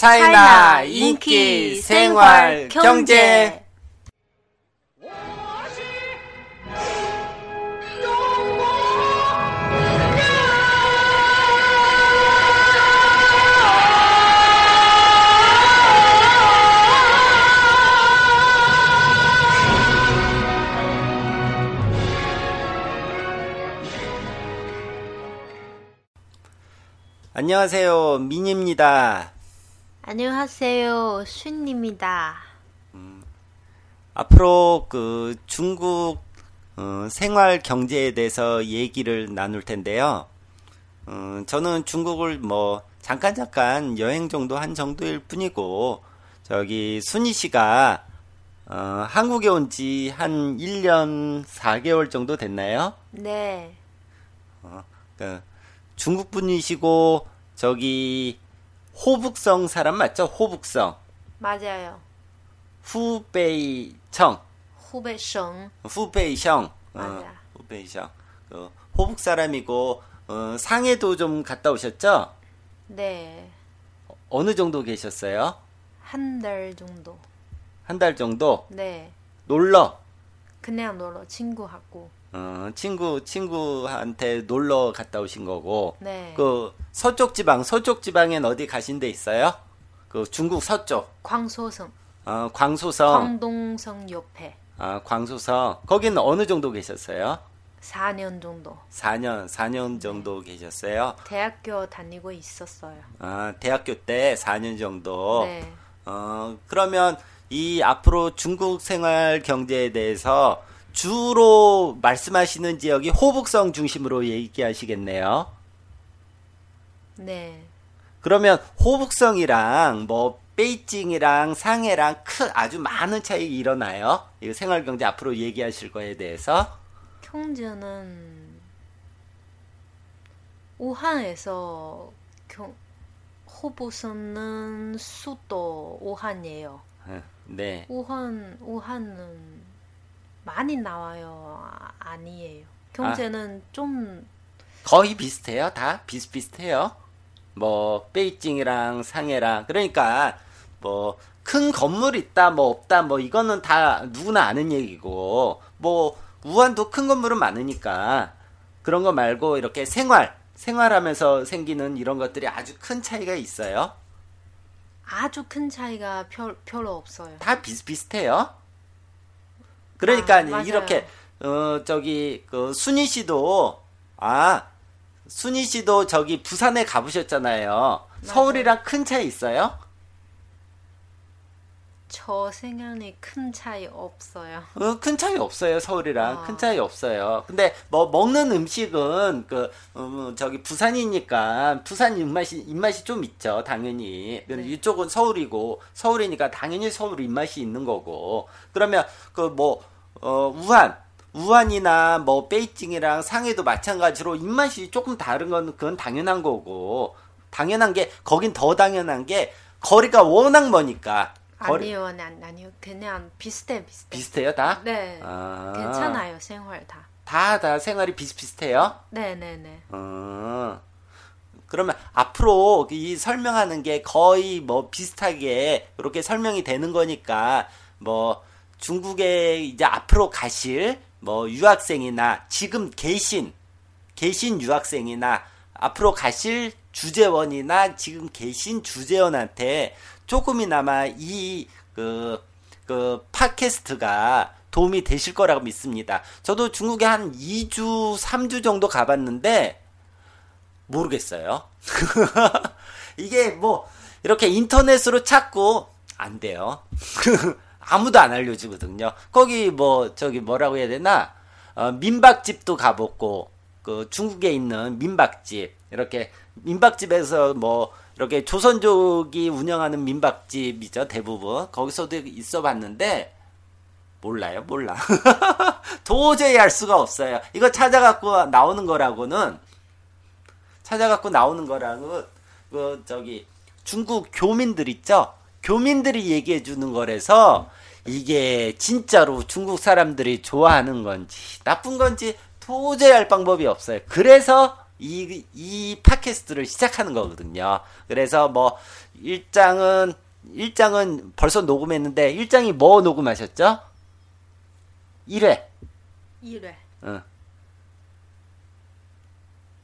차이나 인기 생활 경제 안녕하세요 민입니다. 안녕하세요. 슌입니다. 앞으로 그 중국 어, 생활 경제에 대해서 얘기를 나눌 텐데요. 어, 저는 중국을 뭐 잠깐 잠깐 여행 정도 한 정도일 뿐이고 저기 순희 씨가 어, 한국에 온 지 한 1년 4개월 정도 됐나요? 네. 그 중국 분이시고 저기 호북성 사람 맞죠? 호북성 맞아요. 후베이청 후베성. 후베이성 맞아. 후베이성 그 호북 사람이고 어, 상해도 좀 갔다 오셨죠? 네. 어느 정도 계셨어요? 한 달 정도. 한 달 정도 네. 놀러 그냥 놀러 친구하고. 어, 친구 친구한테 놀러 갔다 오신 거고 네. 그 서쪽 지방 서쪽 지방엔 어디 가신 데 있어요? 그 중국 서쪽 광소성. 어, 광소성 광동성 옆에 아, 광소성 거기는 어느 정도 계셨어요? 4년 정도. 4년 4년 정도 계셨어요. 대학교 다니고 있었어요. 아, 대학교 때 4년 정도. 네. 어, 그러면 이 앞으로 중국 생활 경제에 대해서 주로 말씀하시는 지역이 호북성 중심으로 얘기하시겠네요. 네. 그러면 호북성이랑 뭐 베이징이랑 상해랑 큰 아주 많은 차이 일어나요. 이 생활 경제 앞으로 얘기하실 거에 대해서. 경제는 우한에서 경, 호부선은 수도 우한이에요. 어, 네. 우한 우한은 많이 나와요. 아, 아니에요. 경제는 좀 거의 비슷해요. 다 비슷비슷해요. 뭐 베이징이랑 상해랑 그러니까 뭐 큰 건물 있다 뭐 없다 뭐 이거는 다 누구나 아는 얘기고 뭐 우한도 큰 건물은 많으니까 그런 거 말고 이렇게 생활 생활하면서 생기는 이런 것들이 아주 큰 차이가 있어요. 아주 큰 차이가 별, 별로 없어요. 다 비슷비슷해요. 그러니까 아, 맞아요. 이렇게 어 저기 그 순희 씨도 아 순희 씨도 저기 부산에 가보셨잖아요. 서울이랑 큰 차이 있어요? 저 생각에 큰 차이 없어요. 어, 큰 차이 없어요. 서울이랑 아. 큰 차이 없어요. 근데 뭐 먹는 음식은 그 음, 저기 부산이니까 부산 입맛이 입맛이 좀 있죠. 당연히. 네. 이쪽은 서울이고 서울이니까 당연히 서울 입맛이 있는 거고. 그러면 그뭐 어, 우한 우한이나 뭐 베이징이랑 상해도 마찬가지로 입맛이 조금 다른 건 그건 당연한 거고. 당연한 게 거긴 더 당연한 게 거리가 워낙 머니까. 아니요, 아니, 아니요. 그냥 비슷해, 비슷해. 비슷해요, 다? 네. 아. 괜찮아요, 생활 다. 다, 다 생활이 비슷비슷해요? 네, 네, 네. 어. 그러면 앞으로 이 설명하는 게 거의 뭐 비슷하게 이렇게 설명이 되는 거니까 뭐 중국에 이제 앞으로 가실 뭐 유학생이나 지금 계신 계신 유학생이나 앞으로 가실 주재원이나 지금 계신 주재원한테 조금이나마 이 그 그 팟캐스트가 도움이 되실 거라고 믿습니다. 저도 중국에 한 2주, 3주 정도 가봤는데 모르겠어요. 이게 뭐 이렇게 인터넷으로 찾고 안 돼요. 아무도 안 알려주거든요. 거기 뭐 저기 뭐라고 해야 되나 어, 민박집도 가봤고 그 중국에 있는 민박집 이렇게 민박집에서 뭐 이렇게 조선족이 운영하는 민박집이죠 대부분 거기서도 있어봤는데 몰라요 몰라 도저히 알 수가 없어요. 이거 찾아갖고 나오는 거라고는 찾아갖고 나오는 거라고 그 저기 중국 교민들 있죠. 교민들이 얘기해 주는 거라서 이게 진짜로 중국 사람들이 좋아하는 건지 나쁜 건지 도저히 알 방법이 없어요. 그래서 이, 이 팟캐스트를 시작하는 거거든요. 그래서 뭐, 1장은, 1장은 벌써 녹음했는데, 1장이 뭐 녹음하셨죠? 1회. 1회. 응.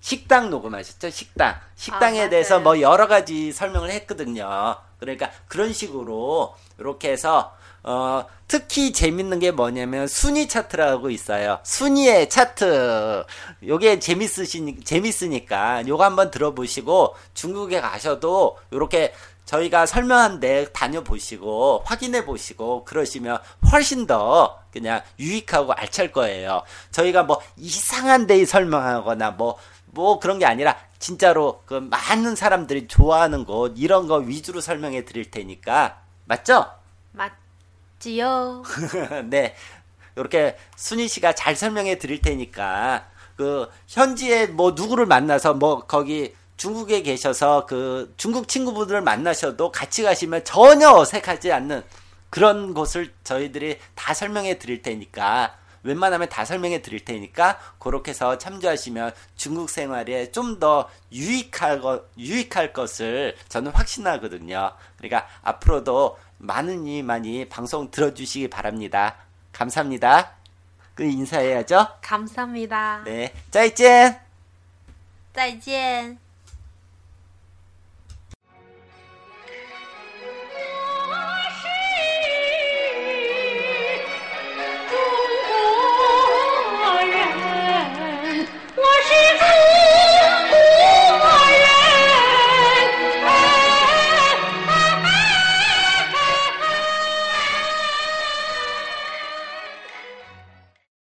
식당 녹음하셨죠? 식당. 식당에 아, 대해서. 뭐 여러 가지 설명을 했거든요. 그러니까 그런 식으로 이렇게 해서 어, 특히 재밌는 게 뭐냐면 순위 차트라고 있어요. 순위의 차트. 요게 재밌으시 재밌으니까 요거 한번 들어보시고 중국에 가셔도 요렇게 저희가 설명한 데 다녀보시고 확인해 보시고 그러시면 훨씬 더 그냥 유익하고 알찰 거예요. 저희가 뭐 이상한 데에 설명하거나 뭐뭐 그런 게 아니라 진짜로 그 많은 사람들이 좋아하는 곳 이런 거 위주로 설명해 드릴 테니까 맞죠? 맞 지요? 네. 이렇게 순희 씨가 잘 설명해 드릴 테니까 그 현지에 뭐 누구를 만나서 뭐 거기 중국에 계셔서 그 중국 친구분들을 만나셔도 같이 가시면 전혀 어색하지 않는 그런 곳을 저희들이 다 설명해 드릴 테니까 웬만하면 다 설명해 드릴 테니까 그렇게 해서 참조하시면 중국 생활에 좀 더 유익할 것 유익할 것을 저는 확신하거든요. 그러니까 앞으로도 많이 많이 방송 들어주시기 바랍니다. 감사합니다. 그 인사해야죠. 감사합니다. 네, 짜이젠. 再见。